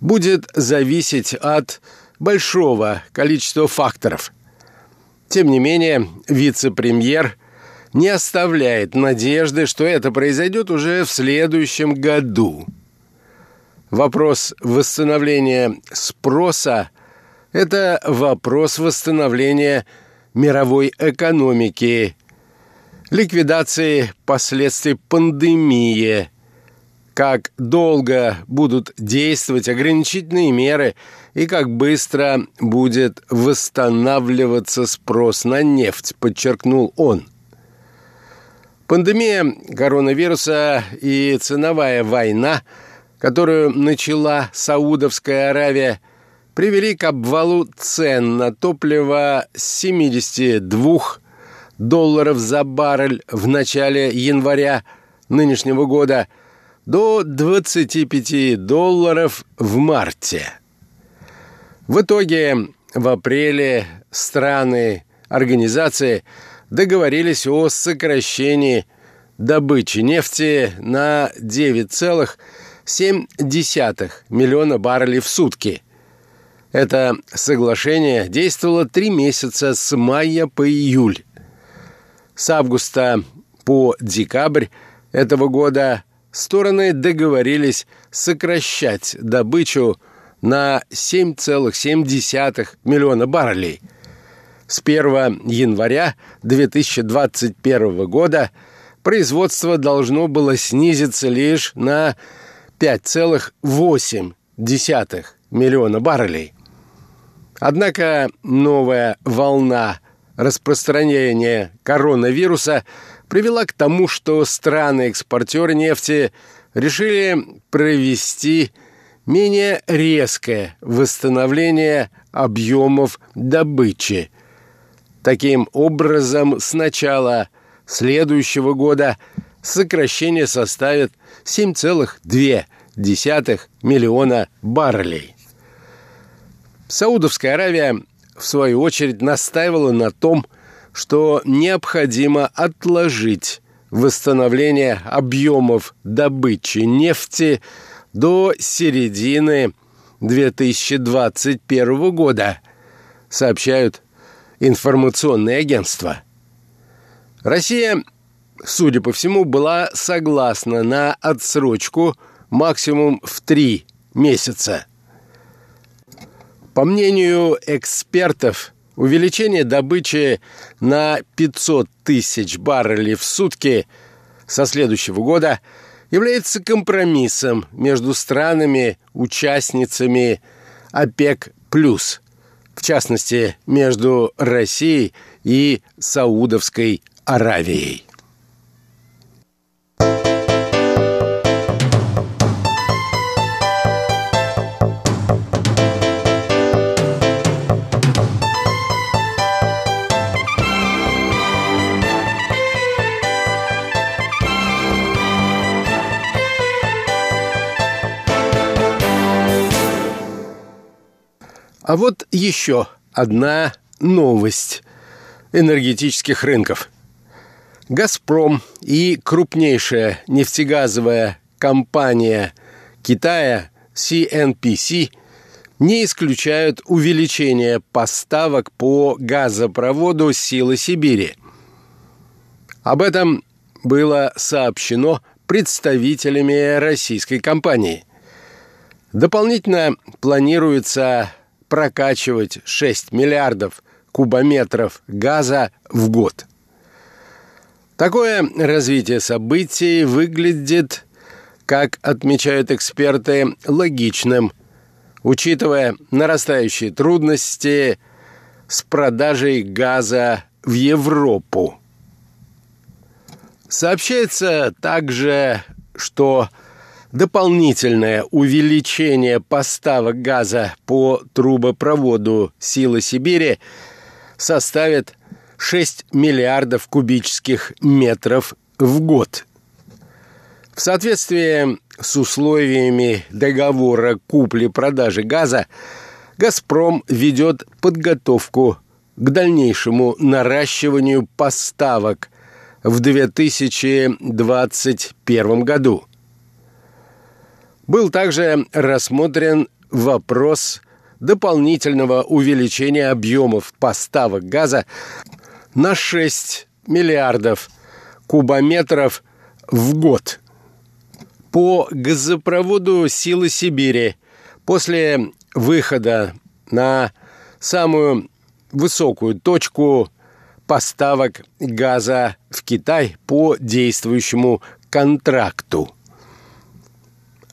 будет зависеть от большого количества факторов. Тем не менее, вице-премьер не оставляет надежды, что это произойдет уже в следующем году. Вопрос восстановления спроса – это вопрос восстановления мировой экономики, ликвидации последствий пандемии, как долго будут действовать ограничительные меры и как быстро будет восстанавливаться спрос на нефть, подчеркнул он. Пандемия коронавируса и ценовая война, которую начала Саудовская Аравия, привели к обвалу цен на топливо с 72 долларов за баррель в начале января нынешнего года до 25 долларов в марте. В итоге в апреле страны организации – договорились о сокращении добычи нефти на 9,7 миллиона баррелей в сутки. Это соглашение действовало три месяца с мая по июль. С августа по декабрь этого года стороны договорились сокращать добычу на 7,7 миллиона баррелей – с 1 января 2021 года производство должно было снизиться лишь на 5,8 миллиона баррелей. Однако новая волна распространения коронавируса привела к тому, что страны-экспортеры нефти решили провести менее резкое восстановление объемов добычи – Таким образом, с начала следующего года сокращение составит 7,2 миллиона баррелей. Саудовская Аравия, в свою очередь, настаивала на том, что необходимо отложить восстановление объемов добычи нефти до середины 2021 года, сообщают информационные агентства. Россия, судя по всему, была согласна на отсрочку максимум в три месяца. По мнению экспертов, увеличение добычи на 500 тысяч баррелей в сутки со следующего года является компромиссом между странами-участницами ОПЕК+, в частности, между Россией и Саудовской Аравией. А вот еще одна новость энергетических рынков. «Газпром» и крупнейшая нефтегазовая компания Китая CNPC не исключают увеличение поставок по газопроводу «Силы Сибири». Об этом было сообщено представителями российской компании. Дополнительно планируется прокачивать 6 миллиардов кубометров газа в год. Такое развитие событий выглядит, как отмечают эксперты, логичным, учитывая нарастающие трудности с продажей газа в Европу. Сообщается также, что дополнительное увеличение поставок газа по трубопроводу «Сила Сибири» составит 6 миллиардов кубических метров в год. В соответствии с условиями договора купли-продажи газа «Газпром» ведет подготовку к дальнейшему наращиванию поставок в 2021 году. Был также рассмотрен вопрос дополнительного увеличения объемов поставок газа на 6 миллиардов кубометров в год. По газопроводу «Силы Сибири» после выхода на самую высокую точку поставок газа в Китай по действующему контракту.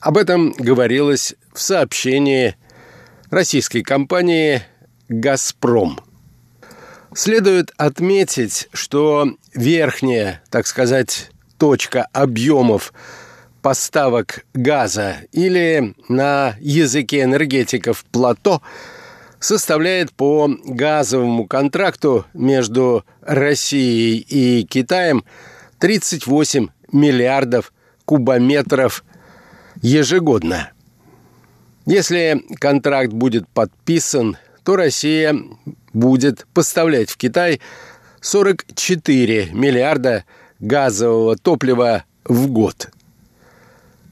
Об этом говорилось в сообщении российской компании «Газпром». Следует отметить, что верхняя, так сказать, точка объемов поставок газа или на языке энергетиков плато составляет по газовому контракту между Россией и Китаем 38 миллиардов кубометров ежегодно. Если контракт будет подписан, то Россия будет поставлять в Китай 44 миллиарда газового топлива в год.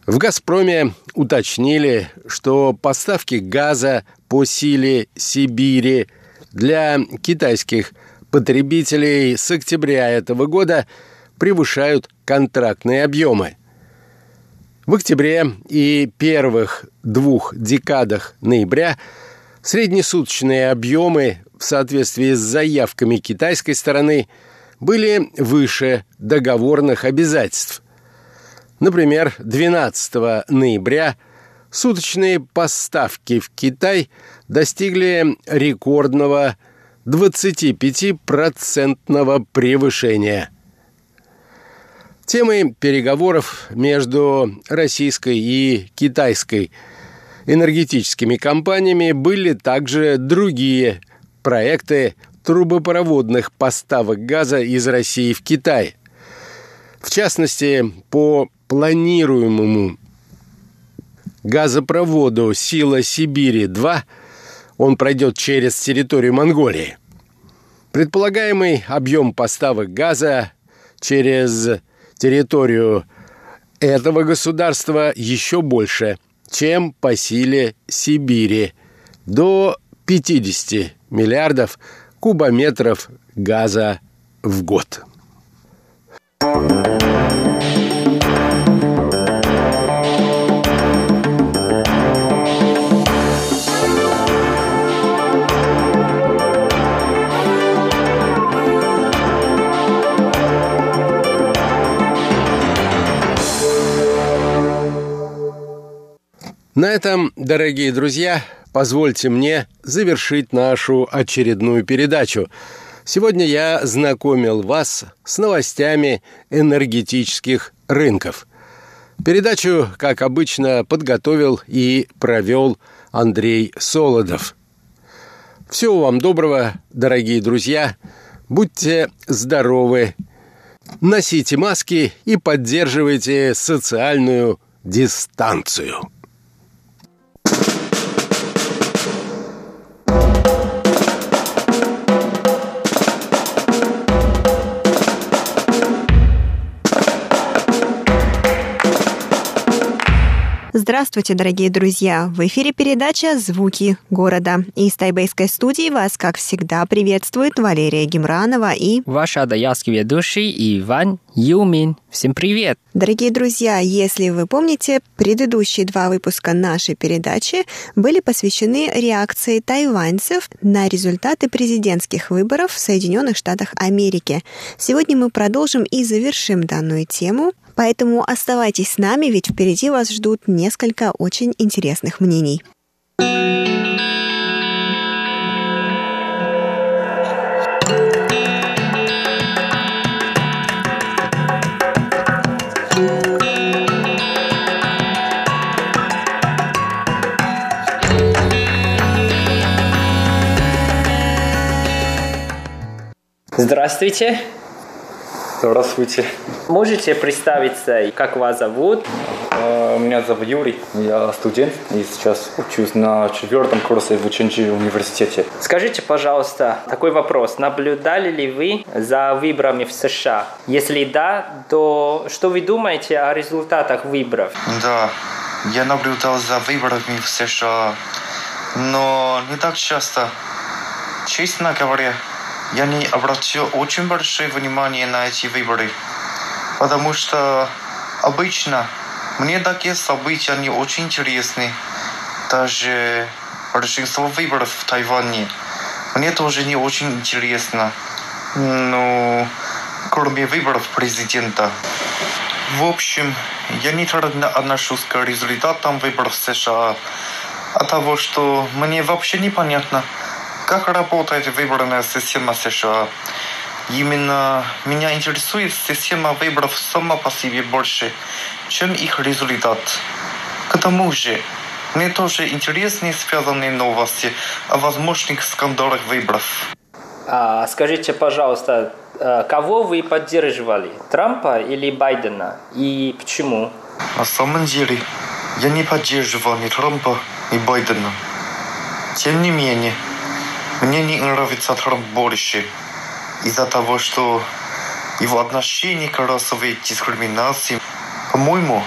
В «Газпроме» уточнили, что поставки газа по силе Сибири для китайских потребителей с октября этого года превышают контрактные объемы. В октябре и первых двух декадах ноября среднесуточные объемы в соответствии с заявками китайской стороны были выше договорных обязательств. Например, 12 ноября суточные поставки в Китай достигли рекордного 25% превышения. Темой переговоров между российской и китайской энергетическими компаниями были также другие проекты трубопроводных поставок газа из России в Китай. В частности, по планируемому газопроводу «Сила Сибири-2» он пройдет через территорию Монголии. Предполагаемый объем поставок газа через территорию этого государства еще больше, чем по силе Сибири – до 50 миллиардов кубометров газа в год. На этом, дорогие друзья, позвольте мне завершить нашу очередную передачу. Сегодня я знакомил вас с новостями энергетических рынков. Передачу, как обычно, подготовил и провел Андрей Солодов. Всего вам доброго, дорогие друзья. Будьте здоровы. Носите маски и поддерживайте социальную дистанцию. Здравствуйте, дорогие друзья! В эфире передача «Звуки города». Из тайбэйской студии вас, как всегда, приветствует Валерия Гемранова и... Ваш адаялский ведущий Иван Юмин. Всем привет! Дорогие друзья, если вы помните, предыдущие два выпуска нашей передачи были посвящены реакции тайваньцев на результаты президентских выборов в Соединенных Штатах Америки. Сегодня мы продолжим и завершим данную тему Поэтому оставайтесь с нами, ведь впереди вас ждут несколько очень интересных мнений. Здравствуйте. Здравствуйте. Можете представиться, как вас зовут? А, меня зовут Юрий, я студент и сейчас учусь на четвертом курсе в Ученчи университете. Скажите, пожалуйста, такой вопрос. Наблюдали ли вы за выборами в США? Если да, то что вы думаете о результатах выборов? Да, я наблюдал за выборами в США, но не так часто. Честно говоря, я не обратил очень большое внимание на эти выборы, потому что обычно мне такие события не очень интересны. Даже большинство выборов в Тайване мне тоже не очень интересно. Ну, кроме выборов президента. В общем, я не так отношусь к результатам выборов США, а того, что мне вообще непонятно, как работает выборная система США. Именно меня интересует система выборов сама по себе больше, чем их результат. К тому же, мне тоже интересны связанные новости о возможных скандалах выборов. А, скажите, пожалуйста, э, кого вы поддерживали, Трампа или Байдена, и почему? На самом деле, я не поддерживал ни Трампа, ни Байдена. Тем не менее, мне не нравится Трамп больше из-за того, что его отношение к расовой дискриминации, по-моему,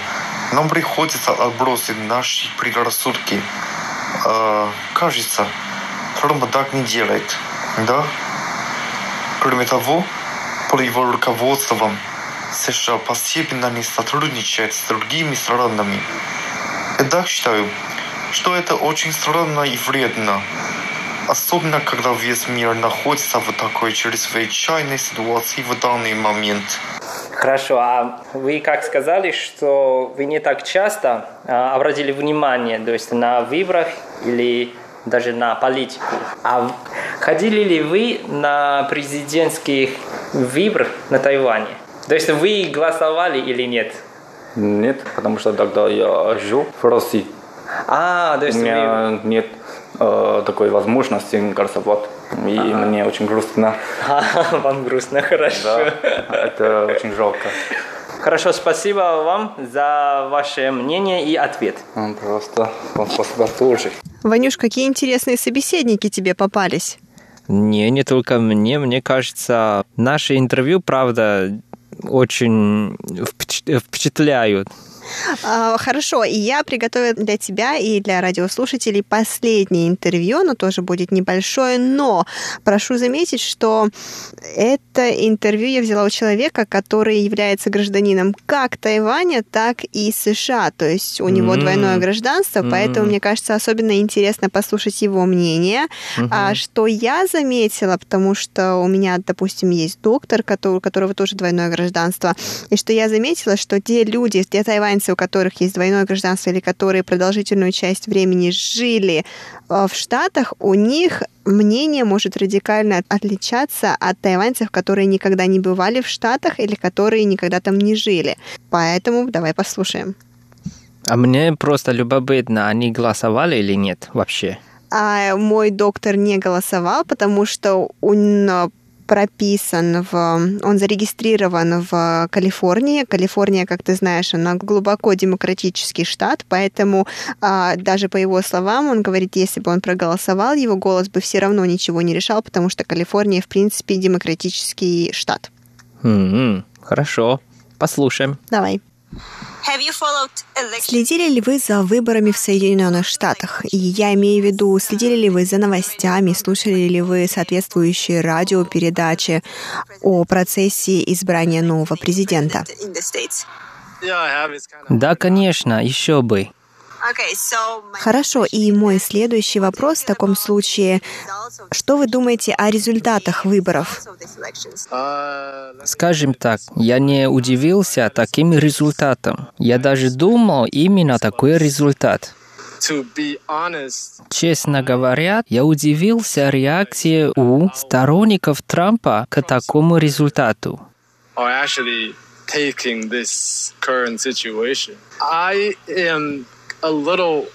нам приходится отбросить наши предрассудки. Э, кажется, Трамп так не делает, да? Кроме того, под его руководством США постепенно не сотрудничает с другими странами. Я так считаю, что это очень странно и вредно. Особенно, когда весь мир находится в такой чрезвычайной ситуации в данный момент. Хорошо, а вы как сказали, что вы не так часто а, обратили внимание, то есть на выборах или даже на политику. А ходили ли вы на президентских выборах на Тайване? То есть вы голосовали или нет? Нет, потому что тогда я жил в России. А, то есть У меня вы... нет э, такой возможности голосовать. И Ага. мне очень грустно. А, вам грустно, хорошо. Да, это очень жалко. Хорошо, спасибо вам за ваше мнение и ответ. М, Просто вам спасибо тоже. Ванюш, какие интересные собеседники тебе попались? Не, не только мне. Мне кажется, наше интервью, правда, очень впечат- впечатляют. А, Хорошо, и я приготовила для тебя и для радиослушателей последнее интервью, оно тоже будет небольшое, но прошу заметить, что это интервью я взяла у человека, который является гражданином как Тайваня, так и США, то есть у него М. двойное гражданство, поэтому М. мне кажется особенно интересно послушать его мнение. А что я заметила, потому что у меня, допустим, есть доктор, который, у которого тоже двойное гражданство, и что я заметила, что те люди, те тайваньцы, у которых есть двойное гражданство или которые продолжительную часть времени жили э, в Штатах, у них мнение может радикально отличаться от тайваньцев, которые никогда не бывали в Штатах или которые никогда там не жили. Поэтому давай послушаем. А мне просто любопытно, они голосовали или нет вообще? А мой доктор не голосовал, потому что он э, прописан в... Он зарегистрирован в Калифорнии. Калифорния, как ты знаешь, она глубоко демократический штат, поэтому а, даже по его словам, он говорит, если бы он проголосовал, его голос бы все равно ничего не решал, потому что Калифорния, в принципе, демократический штат. М, Хорошо, послушаем. Давай. Следили ли вы за выборами в Соединенных Штатах? И я имею в виду, следили ли вы за новостями, слушали ли вы соответствующие радиопередачи о процессе избрания нового президента? Да, конечно, еще бы. Хорошо, и мой следующий вопрос в таком случае, что вы думаете о результатах выборов? Скажем так, я не удивился таким результатом. Я даже думал именно такой результат. Честно говоря, я удивился реакции у сторонников Трампа к такому результату. taking this current situation. I am a little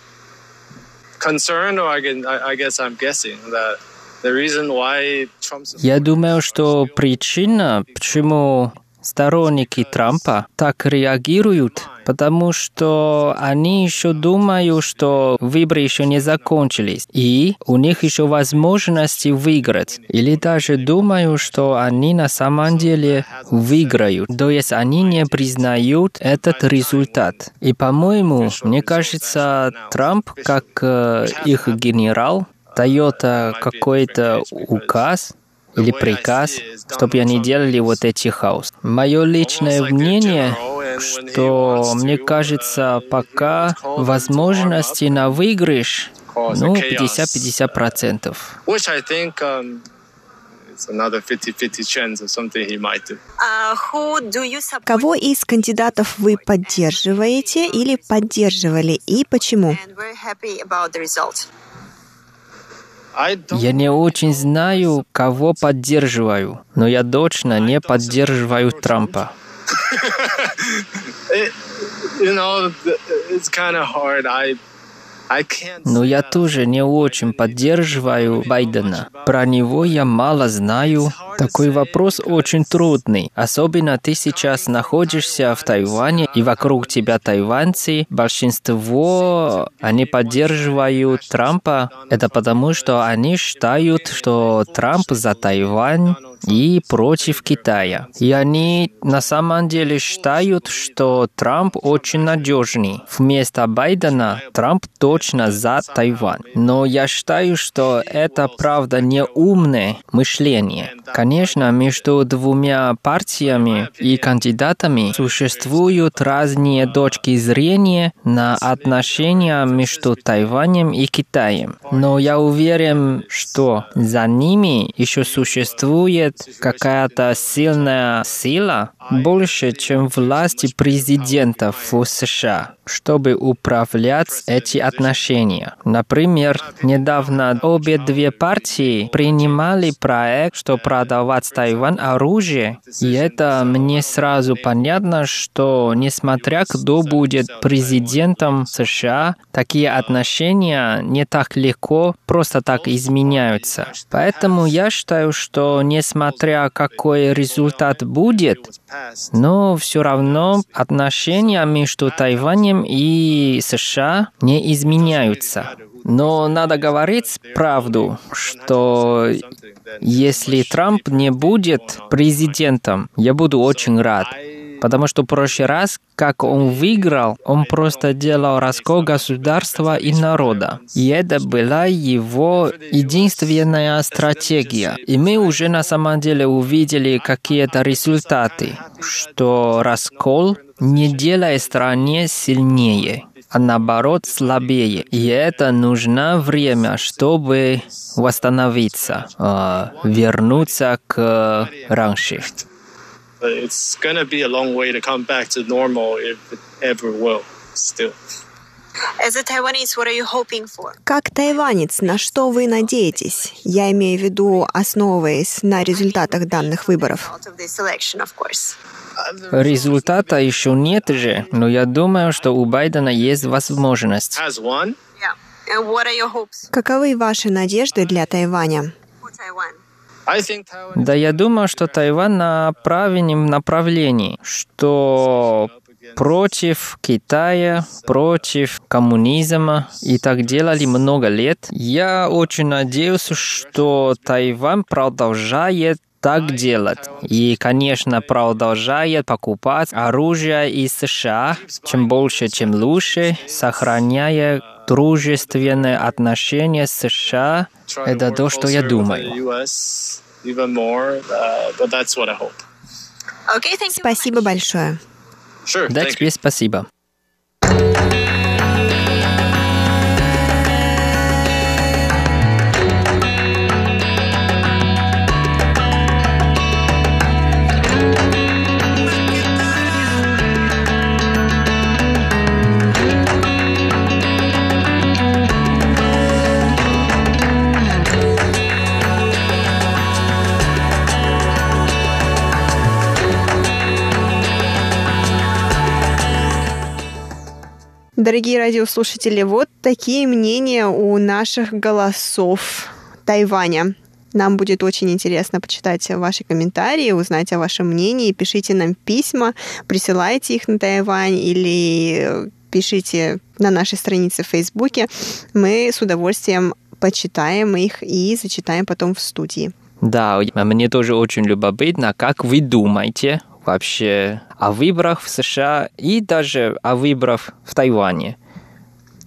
concerned, or I, can, I, guess I'm guessing that Я думаю, что причина, почему сторонники Трампа так реагируют, потому что они еще думают, что выборы еще не закончились, и у них еще возможности выиграть. Или даже думают, что они на самом деле выиграют. То есть они не признают этот результат. И, по-моему, мне кажется, Трамп, как э, их генерал, дает э, какой-то указ, или приказ, чтобы они делали вот эти хаос. Мое личное мнение, что мне кажется, пока возможности на выигрыш Ну, 50-50%. Which I think um, it's another 50-50 chance of something he might do. Кого из кандидатов вы поддерживаете или поддерживали и почему? Я не очень знаю, кого поддерживаю, но я точно не поддерживаю Трампа. но я тоже не очень поддерживаю Байдена. Про него я мало знаю. Такой вопрос очень трудный. Особенно ты сейчас находишься в Тайване, и вокруг тебя тайваньцы. Большинство, они поддерживают Трампа. Это потому, что они считают, что Трамп за Тайвань и против Китая. И они на самом деле считают, что Трамп очень надежный. Вместо Байдена Трамп точно за Тайвань. Но я считаю, что это правда не умное мышление. Конечно, между двумя партиями и кандидатами существуют разные точки зрения на отношения между Тайванем и Китаем. Но я уверен, что за ними еще существует какая-то сильная сила, больше, чем власти президентов в США, чтобы управлять эти отношения. Например, недавно обе две партии принимали проект, что продавать Тайвань оружие, и это мне сразу понятно, что несмотря кто будет президентом США, такие отношения не так легко просто так изменяются. Поэтому я считаю, что несмотря какой результат будет, но все равно отношения между Тайванем и США не изменяются. Но надо говорить правду, что если Трамп не будет президентом, я буду очень рад. Потому что в прошлый раз, как он выиграл, он просто делал раскол государства и народа. И это была его единственная стратегия. И мы уже на самом деле увидели какие-то результаты, что раскол не делает стране сильнее а наоборот слабее. И это нужно время, чтобы восстановиться, вернуться к раньше. It's gonna be a long way to come back to normal if it ever will still. As a Taiwanese, what are you hoping for? Как тайванец, на что вы надеетесь? Я имею в виду, основываясь на результатах данных выборов. Результата еще нет же, но я думаю, что у Байдена есть возможность. Каковы ваши надежды для Тайваня? Да, я думаю, что Тайвань на правильном направлении, что против Китая, против коммунизма, и так делали много лет. Я очень надеюсь, что Тайвань продолжает так делать. И, конечно, продолжает покупать оружие из США, чем больше, чем лучше, сохраняя дружественные отношения с США. Это то, что я думаю. Спасибо большое. Да, тебе спасибо. Дорогие радиослушатели, вот такие мнения у наших голосов Тайваня. Нам будет очень интересно почитать ваши комментарии, узнать о вашем мнении. Пишите нам письма, присылайте их на Тайвань или пишите на нашей странице в Фейсбуке. Мы с удовольствием почитаем их и зачитаем потом в студии. Да, мне тоже очень любопытно, как вы думаете вообще о выборах в США и даже о выборах в Тайване.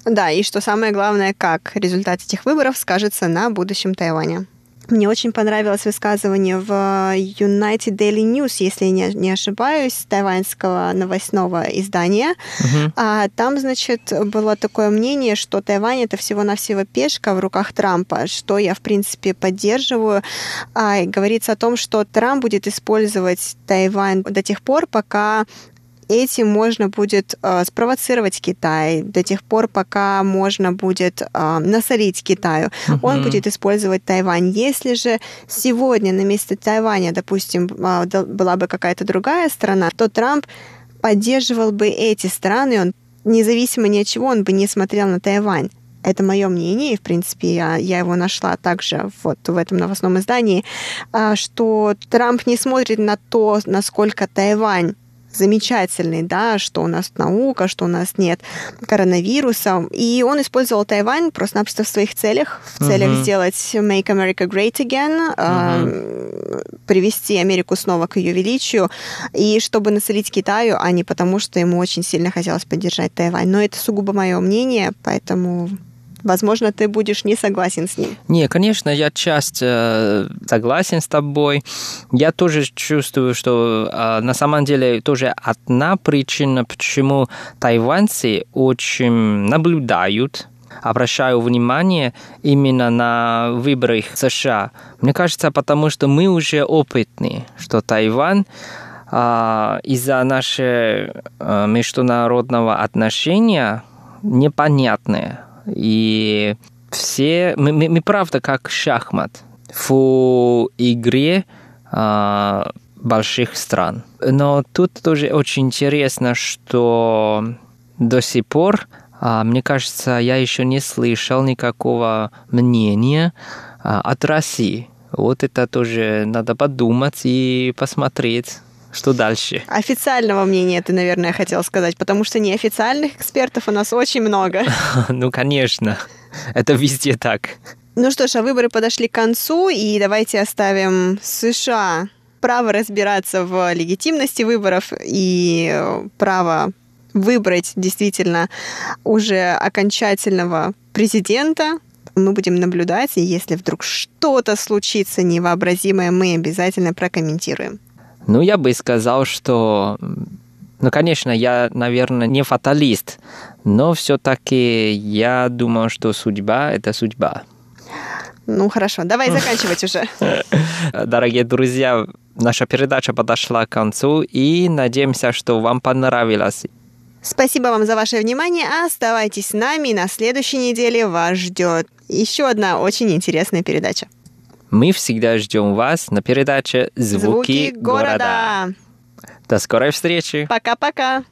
Да, и что самое главное, как результат этих выборов скажется на будущем Тайваня. Мне очень понравилось высказывание в United Daily News, если я не ошибаюсь, тайваньского новостного издания. Uh-huh. А, там, значит, было такое мнение, что Тайвань это всего-навсего пешка в руках Трампа, что я, в принципе, поддерживаю. А, говорится о том, что Трамп будет использовать Тайвань до тех пор, пока этим можно будет э, спровоцировать Китай до тех пор, пока можно будет э, насолить Китаю. Uh-huh. Он будет использовать Тайвань. Если же сегодня на месте Тайваня, допустим, э, была бы какая-то другая страна, то Трамп поддерживал бы эти страны, он независимо ни от чего, он бы не смотрел на Тайвань. Это мое мнение, и, в принципе, я, я его нашла также вот в этом новостном издании, что Трамп не смотрит на то, насколько Тайвань замечательный, да, что у нас наука, что у нас нет коронавируса. И он использовал Тайвань просто-напросто в своих целях, в целях uh-huh. сделать Make America Great Again, uh-huh. э, привести Америку снова к ее величию, и чтобы насолить Китаю, а не потому, что ему очень сильно хотелось поддержать Тайвань. Но это сугубо мое мнение, поэтому Возможно, ты будешь не согласен с ним. Не, конечно, я часть э, согласен с тобой. Я тоже чувствую, что э, на самом деле тоже одна причина, почему тайваньцы очень наблюдают обращаю внимание именно на выборы США. Мне кажется, потому что мы уже опытны, что Тайвань а, из-за нашего а, международного отношения непонятное. И все... Мы, мы, мы правда как шахмат в игре а, больших стран. Но тут тоже очень интересно, что до сих пор, а, мне кажется, я еще не слышал никакого мнения а, от России. Вот это тоже надо подумать и посмотреть. Что дальше? Официального мнения ты, наверное, хотел сказать, потому что неофициальных экспертов у нас очень много. Ну, конечно. Это везде так. Ну что ж, а выборы подошли к концу, и давайте оставим США право разбираться в легитимности выборов и право выбрать действительно уже окончательного президента. Мы будем наблюдать, и если вдруг что-то случится невообразимое, мы обязательно прокомментируем. Ну, я бы сказал, что... Ну, конечно, я, наверное, не фаталист, но все-таки я думаю, что судьба – это судьба. Ну, хорошо, давай заканчивать уже. Дорогие друзья, наша передача подошла к концу, и надеемся, что вам понравилось. Спасибо вам за ваше внимание. Оставайтесь с нами. На следующей неделе вас ждет еще одна очень интересная передача. Мы всегда ждем вас на передаче «Звуки, Звуки города». города. До скорой встречи. Пока-пока.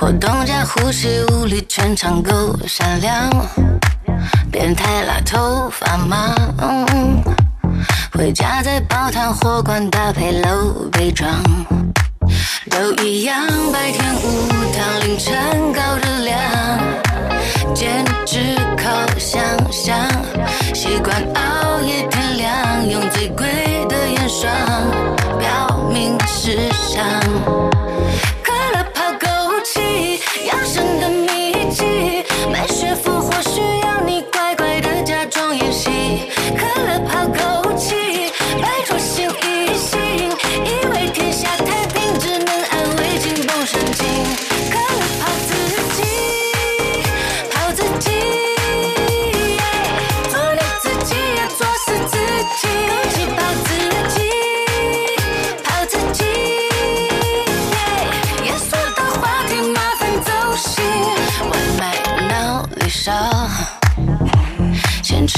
破洞加呼吸无力，全场够闪亮。变态辣头发吗？回家再煲汤火罐搭配露背装，都一样。白天无糖，凌晨高热量，简直靠想象。习惯熬夜天亮，用最贵的眼霜，表明时尚。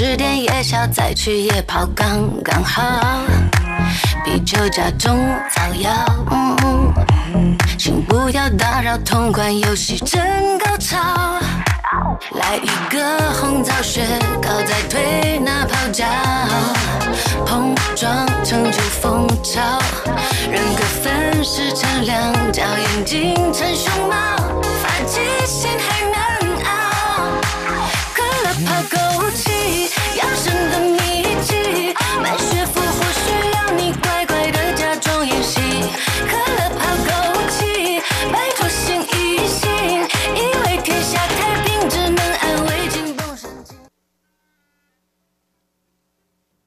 吃点夜宵，再去夜跑刚刚好。啤酒加中草药，嗯嗯请不要打扰，同款游戏真高潮。来一个红枣雪糕，再推那泡脚，碰撞成就风潮，人格分。顺势着两角，眼睛成熊猫，发际线还